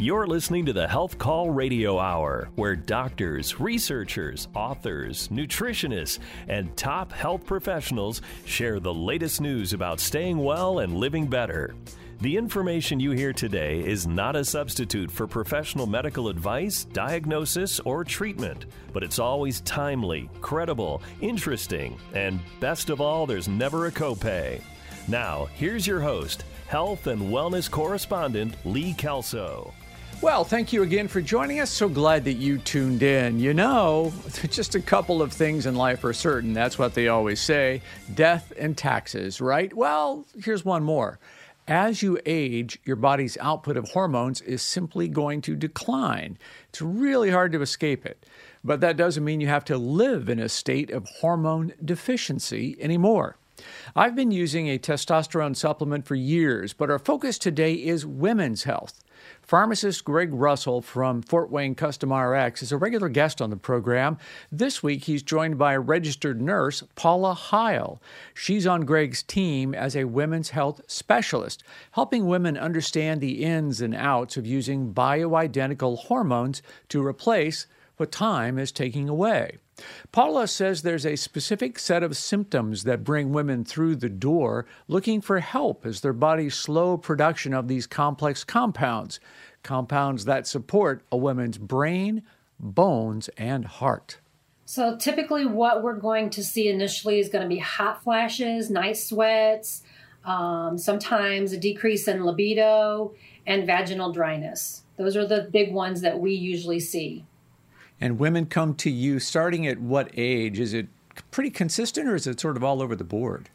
You're listening to the Health Call Radio Hour, where doctors, researchers, authors, nutritionists, and top health professionals share the latest news about staying well and living better. The information you hear today is not a substitute for professional medical advice, diagnosis, or treatment, but it's always timely, credible, interesting, and best of all, there's never a copay. Now, here's your host, health and wellness correspondent Lee Kelso. Well, thank you again for joining us. So glad that you tuned in. You know, just a couple of things in life are certain. That's what they always say death and taxes, right? Well, here's one more. As you age, your body's output of hormones is simply going to decline. It's really hard to escape it. But that doesn't mean you have to live in a state of hormone deficiency anymore. I've been using a testosterone supplement for years, but our focus today is women's health. Pharmacist Gregg Russell from Fort Wayne Custom RX is a regular guest on the program. This week, he's joined by registered nurse, Paula Hile. She's on Gregg's team as a women's health specialist, helping women understand the ins and outs of using bioidentical hormones to replace what time is taking away. Paula says there's a specific set of symptoms that bring women through the door looking for help as their body's slow production of these complex compounds, compounds that support a woman's brain, bones, and heart. So, typically, what we're going to see initially is going to be hot flashes, night sweats, um, sometimes a decrease in libido, and vaginal dryness. Those are the big ones that we usually see. And women come to you starting at what age? Is it pretty consistent or is it sort of all over the board?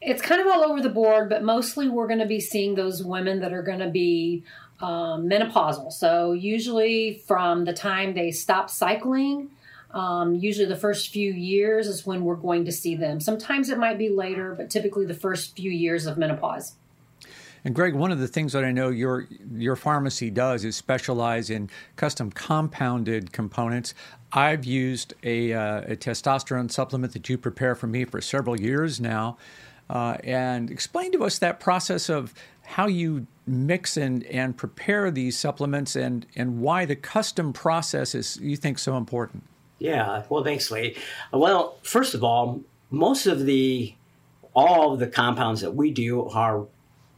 It's kind of all over the board, but mostly we're going to be seeing those women that are going to be um, menopausal. So, usually from the time they stop cycling, um, usually the first few years is when we're going to see them. Sometimes it might be later, but typically the first few years of menopause. And Gregg, one of the things that I know your your pharmacy does is specialize in custom compounded components. I've used a, uh, a testosterone supplement that you prepare for me for several years now. Uh, and explain to us that process of how you mix and, and prepare these supplements and, and why the custom process is you think so important. Yeah, well, thanks, Lee. Well, first of all, most of the all of the compounds that we do are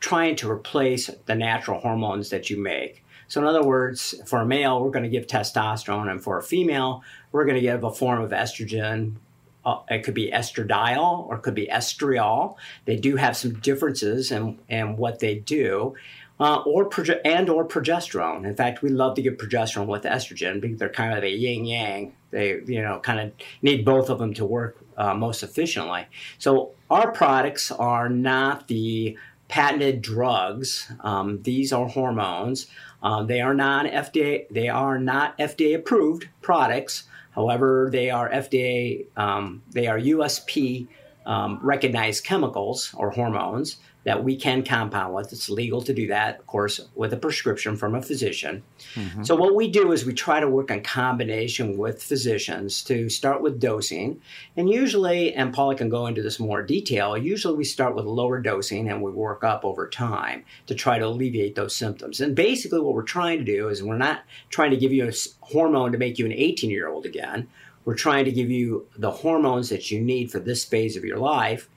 trying to replace the natural hormones that you make. So, in other words, for a male, we're going to give testosterone, and for a female, we're going to give a form of estrogen. Uh, it could be estradiol or it could be estriol. They do have some differences in, in what they do. Uh, or proge- and or progesterone. In fact, we love to give progesterone with estrogen because they're kind of a yin yang. They you know kind of need both of them to work uh, most efficiently. So our products are not the patented drugs. Um, these are hormones. They are non FDA. They are not FDA approved products. However, they are FDA. Um, they are USP um, recognized chemicals or hormones that we can compound with. It's legal to do that, of course, with a prescription from a physician. Mm-hmm. So, what we do is we try to work in combination with physicians to start with dosing. And usually, and Paula can go into this more detail, usually we start with lower dosing and we work up over time to try to alleviate those symptoms. And basically, what we're trying to do is we're not trying to give you a hormone to make you an 18 year old again. We're trying to give you the hormones that you need for this phase of your life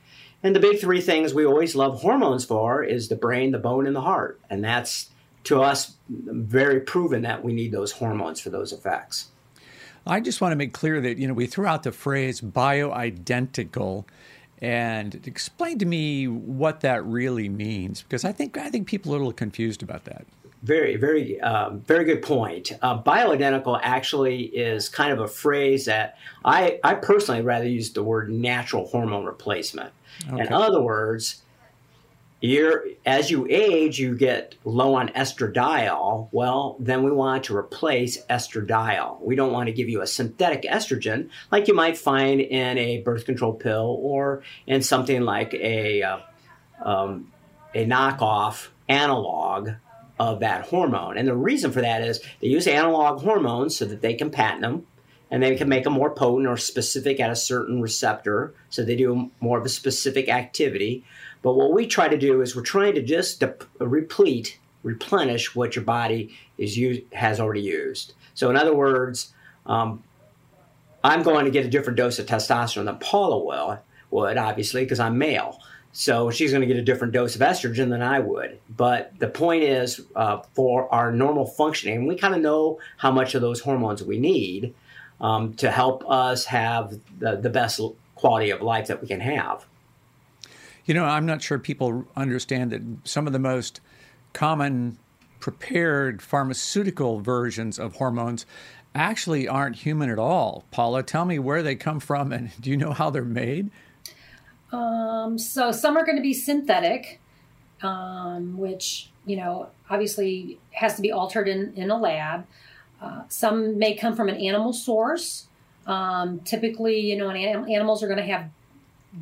and the big three things we always love hormones for is the brain, the bone, and the heart. And that's to us very proven that we need those hormones for those effects. I just want to make clear that you know we threw out the phrase bioidentical and explain to me what that really means because I think I think people are a little confused about that. Very, very, um, very good point. Uh, bioidentical actually is kind of a phrase that I, I personally rather use the word natural hormone replacement. Okay. In other words, you're as you age, you get low on estradiol. Well, then we want to replace estradiol. We don't want to give you a synthetic estrogen like you might find in a birth control pill or in something like a uh, um, a knockoff analog of that hormone. And the reason for that is they use analog hormones so that they can patent them and they can make them more potent or specific at a certain receptor. So they do more of a specific activity. But what we try to do is we're trying to just replete replenish what your body is used, has already used. So, in other words, um, I'm going to get a different dose of testosterone than Paula will, would, obviously, because I'm male. So she's going to get a different dose of estrogen than I would. But the point is, uh, for our normal functioning, we kind of know how much of those hormones we need um, to help us have the, the best quality of life that we can have. You know, I'm not sure people understand that some of the most common prepared pharmaceutical versions of hormones actually aren't human at all. Paula, tell me where they come from and do you know how they're made? Um, so some are going to be synthetic, um, which, you know, obviously has to be altered in, in a lab. Uh, some may come from an animal source. Um, typically, you know, anim- animals are going to have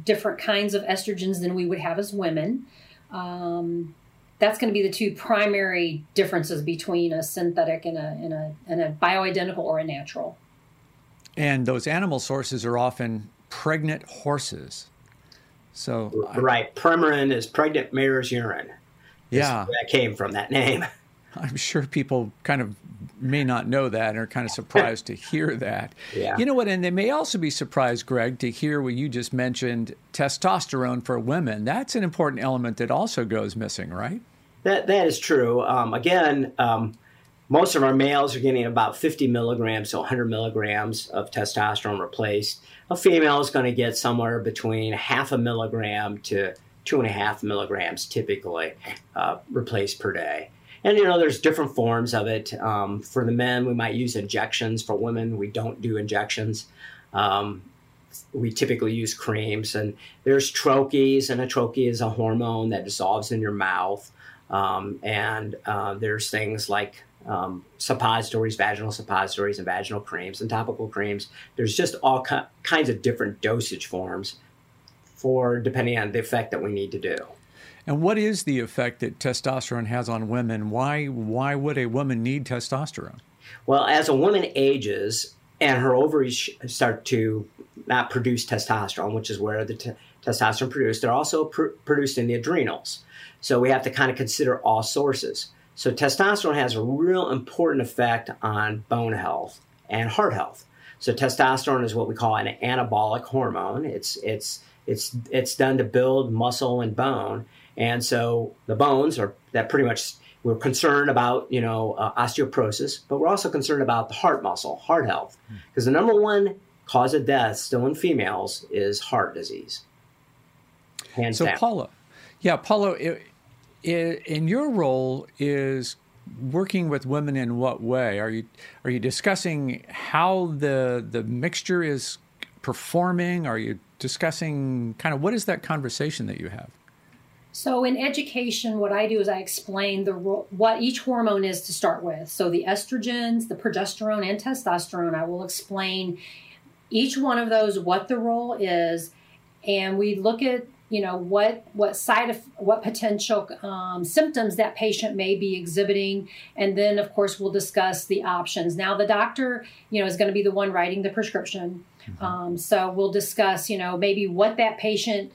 different kinds of estrogens than we would have as women. Um, that's going to be the two primary differences between a synthetic and a, and a, and a bioidentical or a natural. And those animal sources are often pregnant horses. So right, Premarin is pregnant mare's urine. Yeah, that came from that name. I'm sure people kind of may not know that and are kind of surprised to hear that. Yeah. You know what? And they may also be surprised, Gregg, to hear what you just mentioned testosterone for women. That's an important element that also goes missing, right? That, that is true. Um, again, um, most of our males are getting about 50 milligrams to 100 milligrams of testosterone replaced. A female is going to get somewhere between half a milligram to two and a half milligrams typically uh, replaced per day. And you know, there's different forms of it. Um, for the men, we might use injections. For women, we don't do injections. Um, we typically use creams. And there's troches, and a troche is a hormone that dissolves in your mouth. Um, and uh, there's things like um, suppositories, vaginal suppositories, and vaginal creams and topical creams. There's just all ki- kinds of different dosage forms for depending on the effect that we need to do. And what is the effect that testosterone has on women? Why why would a woman need testosterone? Well, as a woman ages and her ovaries start to not produce testosterone, which is where the t- testosterone produced, they're also pr- produced in the adrenals. So we have to kind of consider all sources. So testosterone has a real important effect on bone health and heart health. So testosterone is what we call an anabolic hormone. It's it's it's it's done to build muscle and bone, and so the bones are that pretty much we're concerned about, you know, uh, osteoporosis, but we're also concerned about the heart muscle, heart health, because the number one cause of death still in females is heart disease. Hands so, down. Paula, yeah, Paula, it, it, in your role is working with women in what way? Are you are you discussing how the the mixture is performing? Are you discussing kind of what is that conversation that you have? So in education, what I do is I explain the what each hormone is to start with. So the estrogens, the progesterone, and testosterone. I will explain each one of those what the role is, and we look at you know what what side of what potential um, symptoms that patient may be exhibiting and then of course we'll discuss the options now the doctor you know is going to be the one writing the prescription mm-hmm. um, so we'll discuss you know maybe what that patient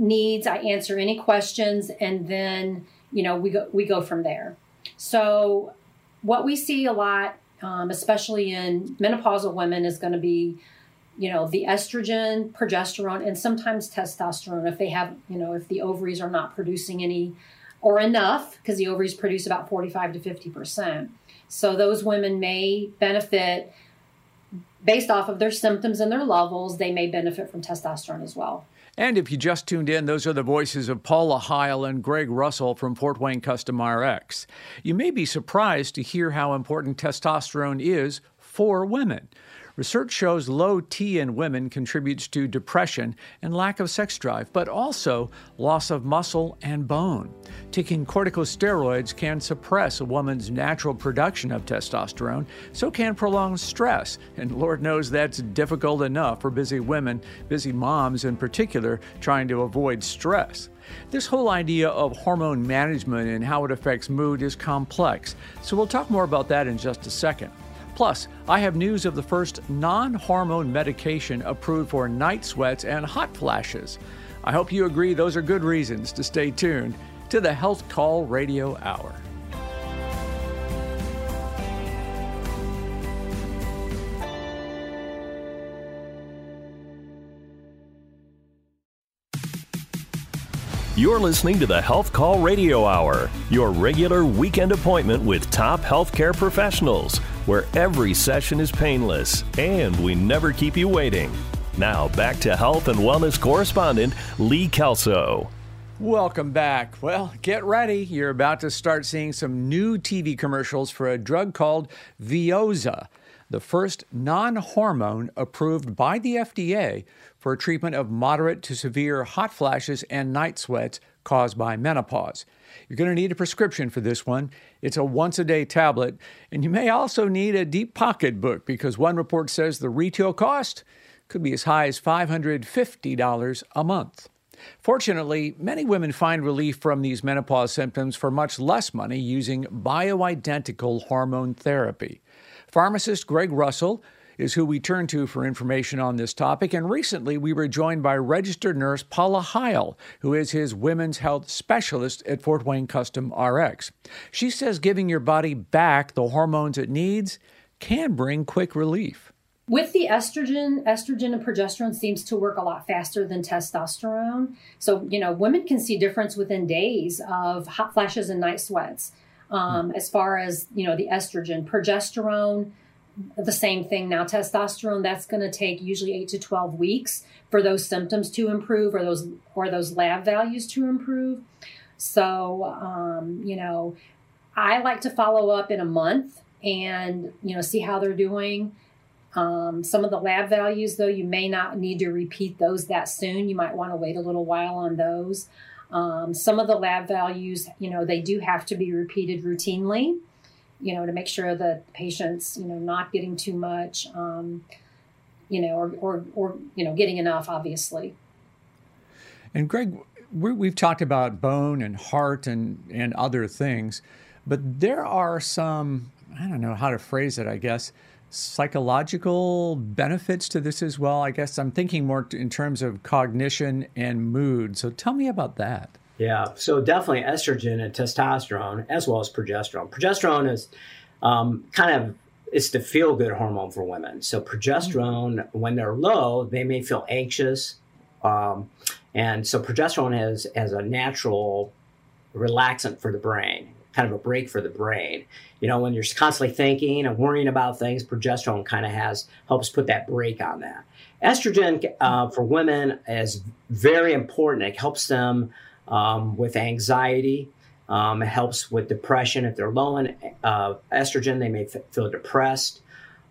needs. I answer any questions, and then you know we go we go from there. So what we see a lot, um, especially in menopausal women, is going to be you know the estrogen, progesterone, and sometimes testosterone if they have you know if the ovaries are not producing any or enough because the ovaries produce about 45 to 50 percent. So those women may benefit based off of their symptoms and their levels. They may benefit from testosterone as well. And if you just tuned in, those are the voices of Paula Hile and Gregg Russell from Fort Wayne Custom RX. You may be surprised to hear how important testosterone is for women. Research shows low T in women contributes to depression and lack of sex drive, but also loss of muscle and bone. Taking corticosteroids can suppress a woman's natural production of testosterone, so can prolonged stress. And Lord knows that's difficult enough for busy women, busy moms in particular, trying to avoid stress. This whole idea of hormone management and how it affects mood is complex, so we'll talk more about that in just a second. Plus, I have news of the first non hormone medication approved for night sweats and hot flashes. I hope you agree those are good reasons to stay tuned to the Health Call Radio Hour. You're listening to the Health Call Radio Hour, your regular weekend appointment with top healthcare professionals where every session is painless and we never keep you waiting. Now, back to health and wellness correspondent Lee Kelso. Welcome back. Well, get ready. You're about to start seeing some new TV commercials for a drug called Veozah, the first non hormone approved by the FDA for treatment of moderate to severe hot flashes and night sweats caused by menopause. You're going to need a prescription for this one. It's a once a day tablet, and you may also need a deep pocketbook because one report says the retail cost could be as high as $550 a month. Fortunately, many women find relief from these menopause symptoms for much less money using bioidentical hormone therapy. Pharmacist Gregg Russell is who we turn to for information on this topic, and recently we were joined by registered nurse Paula Hile, who is his women's health specialist at Fort Wayne Custom RX. She says giving your body back the hormones it needs can bring quick relief with the estrogen, estrogen and progesterone seems to work a lot faster than testosterone. So, you know, women can see difference within days of hot flashes and night sweats. Um, as far as, you know, the estrogen, progesterone, the same thing. Now, testosterone, that's going to take usually eight to 12 weeks for those symptoms to improve or those, or those lab values to improve. So, um, you know, I like to follow up in a month and, you know, see how they're doing um, some of the lab values, though, you may not need to repeat those that soon. You might want to wait a little while on those. Um, some of the lab values, you know, they do have to be repeated routinely, you know, to make sure that the patient's, you know, not getting too much, um, you know, or, or, or, you know, getting enough, obviously. And Gregg, we have talked about bone and heart and, and other things, but there are some, I don't know how to phrase it, I guess, psychological benefits to this as well? I guess I'm thinking more in terms of cognition and mood. So tell me about that. Yeah, so definitely estrogen and testosterone, as well as progesterone. Progesterone is um, kind of it's the feel good hormone for women. So progesterone, when they're low, they may feel anxious, um, and so progesterone has as a natural relaxant for the brain kind of a break for the brain. You know, when you're constantly thinking and worrying about things, progesterone kind of has helps put that break on that. Estrogen uh, for women is very important. It helps them um, with anxiety. Um, it helps with depression. If they're low in uh, estrogen, they may f- feel depressed.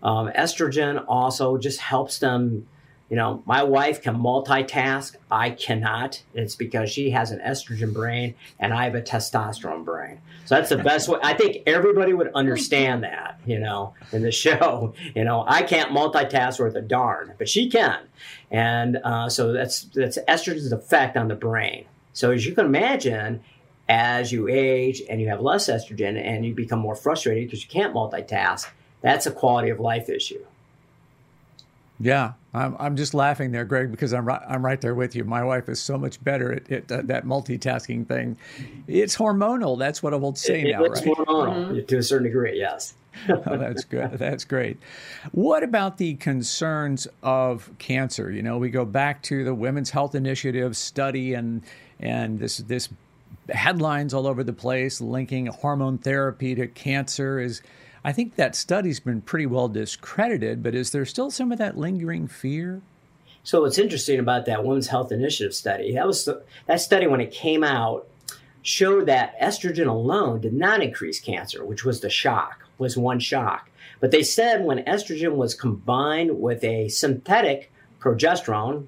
Um, estrogen also just helps them you know, my wife can multitask. I cannot. It's because she has an estrogen brain and I have a testosterone brain. So that's the best way. I think everybody would understand that, you know, in the show. You know, I can't multitask worth a darn, but she can. And uh, so that's, that's estrogen's effect on the brain. So as you can imagine, as you age and you have less estrogen and you become more frustrated because you can't multitask, that's a quality of life issue. Yeah, I'm, I'm just laughing there, Gregg, because I'm right, I'm right there with you. My wife is so much better at, at uh, that multitasking thing. It's hormonal. That's what I will say it, now, it's right? hormonal mm-hmm. to a certain degree, yes. oh, that's good. That's great. What about the concerns of cancer? You know, we go back to the Women's Health Initiative study and and this this headlines all over the place linking hormone therapy to cancer is I think that study's been pretty well discredited, but is there still some of that lingering fear? So what's interesting about that Women's Health Initiative study, that was that study when it came out showed that estrogen alone did not increase cancer, which was the shock, was one shock. But they said when estrogen was combined with a synthetic progesterone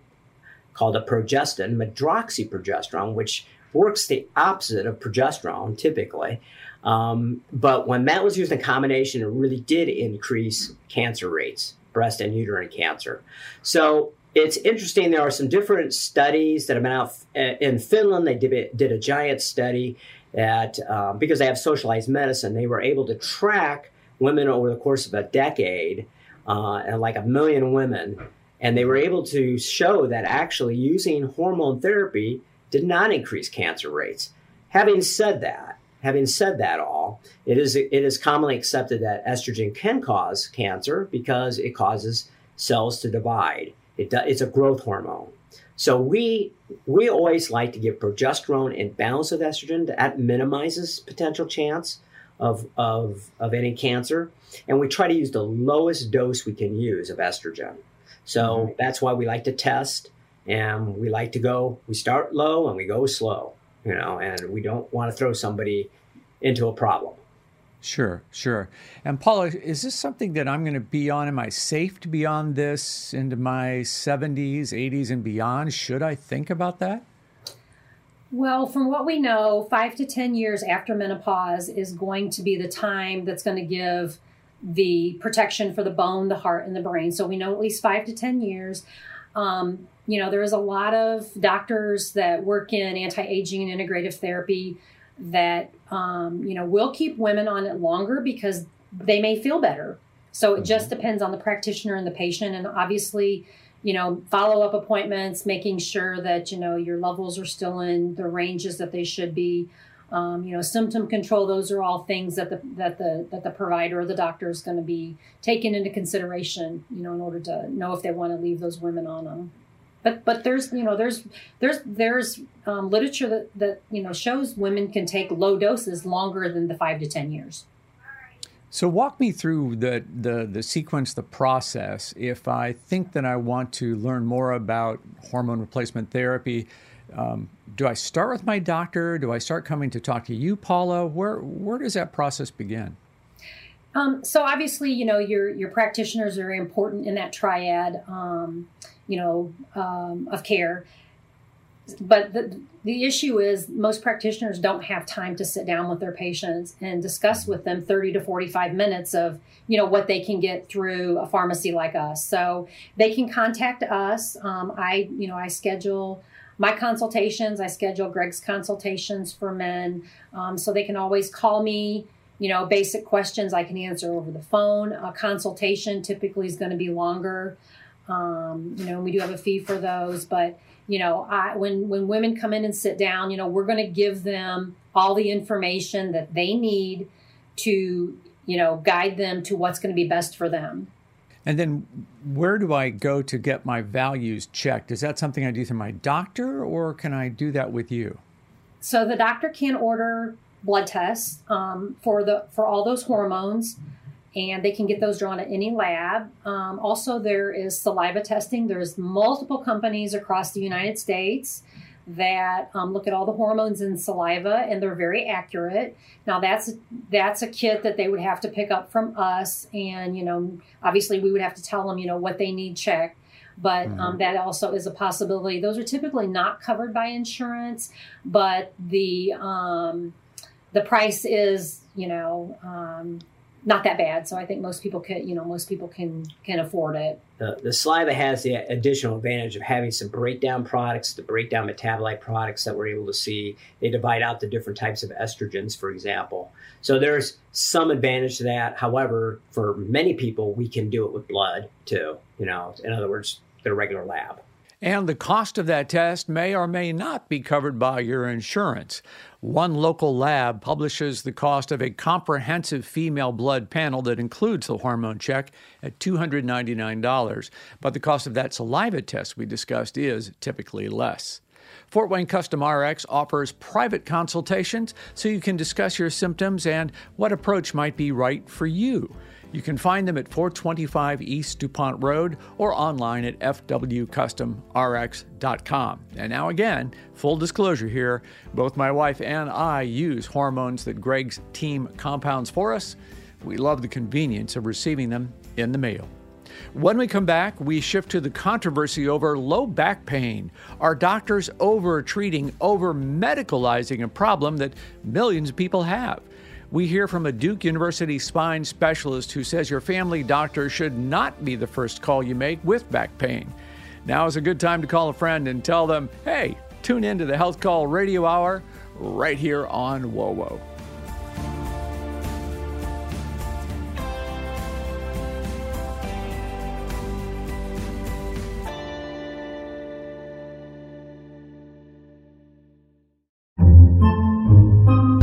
called a progestin, medroxyprogesterone, which works the opposite of progesterone typically, um, but when that was used in combination, it really did increase cancer rates, breast and uterine cancer. So it's interesting. There are some different studies that have been out uh, in Finland. They did, did a giant study that um, because they have socialized medicine, they were able to track women over the course of a decade, uh, and like a million women, and they were able to show that actually using hormone therapy did not increase cancer rates. Having said that, Having said that, all it is it is commonly accepted that estrogen can cause cancer because it causes cells to divide. It do, it's a growth hormone. So we we always like to give progesterone in balance with estrogen. That minimizes potential chance of, of, of any cancer. And we try to use the lowest dose we can use of estrogen. So mm-hmm. that's why we like to test and we like to go, we start low and we go slow, you know, and we don't want to throw somebody into a problem. Sure, sure. And Paula, is this something that I'm going to be on? Am I safe to be on this into my 70s, 80s, and beyond? Should I think about that? Well, from what we know, five to 10 years after menopause is going to be the time that's going to give the protection for the bone, the heart, and the brain. So we know at least five to 10 years. Um, you know, there is a lot of doctors that work in anti aging and integrative therapy that um, you know will keep women on it longer because they may feel better. So it just mm-hmm. depends on the practitioner and the patient, and obviously, you know, follow up appointments, making sure that you know your levels are still in the ranges that they should be. Um, you know, symptom control; those are all things that the that the that the provider or the doctor is going to be taking into consideration. You know, in order to know if they want to leave those women on them but but there's you know there's there's there's um, literature that that you know shows women can take low doses longer than the five to ten years. So walk me through the the the sequence, the process. If I think that I want to learn more about hormone replacement therapy, um, do I start with my doctor? Do I start coming to talk to you, Paula? Where where does that process begin? Um, so obviously, you know your your practitioners are important in that triad. Um, you know, um, of care. But the, the issue is most practitioners don't have time to sit down with their patients and discuss with them 30 to 45 minutes of, you know, what they can get through a pharmacy like us. So they can contact us. Um, I, you know, I schedule my consultations. I schedule Gregg's consultations for men. Um, so they can always call me you know, basic questions I can answer over the phone. A consultation typically is going to be longer. Um, you know, we do have a fee for those, but you know, I, when when women come in and sit down, you know, we're going to give them all the information that they need to, you know, guide them to what's going to be best for them. And then where do I go to get my values checked? Is that something I do through my doctor or can I do that with you? So the doctor can order blood tests um, for the for all those hormones and they can get those drawn at any lab. Um, also, there is saliva testing. There's multiple companies across the United States that um, look at all the hormones in saliva, and they're very accurate. Now, that's that's a kit that they would have to pick up from us, and you know, obviously, we would have to tell them, you know, what they need checked. But um, mm-hmm. that also is a possibility. Those are typically not covered by insurance, but the um, the price is, you know, um, not that bad. So I think most people can, you know, most people can can afford it. The, the saliva has the additional advantage of having some breakdown products, the breakdown metabolite products that we're able to see. They divide out the different types of estrogens, for example. So there's some advantage to that. However, for many people, we can do it with blood too. You know, in other words, the regular lab. And the cost of that test may or may not be covered by your insurance. One local lab publishes the cost of a comprehensive female blood panel that includes the hormone check at $299, but the cost of that saliva test we discussed is typically less. Fort Wayne Custom RX offers private consultations so you can discuss your symptoms and what approach might be right for you. You can find them at 425 East DuPont Road or online at fwcustomrx.com. And now, again, full disclosure here both my wife and I use hormones that Gregg's team compounds for us. We love the convenience of receiving them in the mail. When we come back, we shift to the controversy over low back pain. Are doctors over treating, over medicalizing a problem that millions of people have? We hear from a Duke University spine specialist who says your family doctor should not be the first call you make with back pain. Now is a good time to call a friend and tell them, hey, tune in to the Health Call Radio Hour right here on WOWO.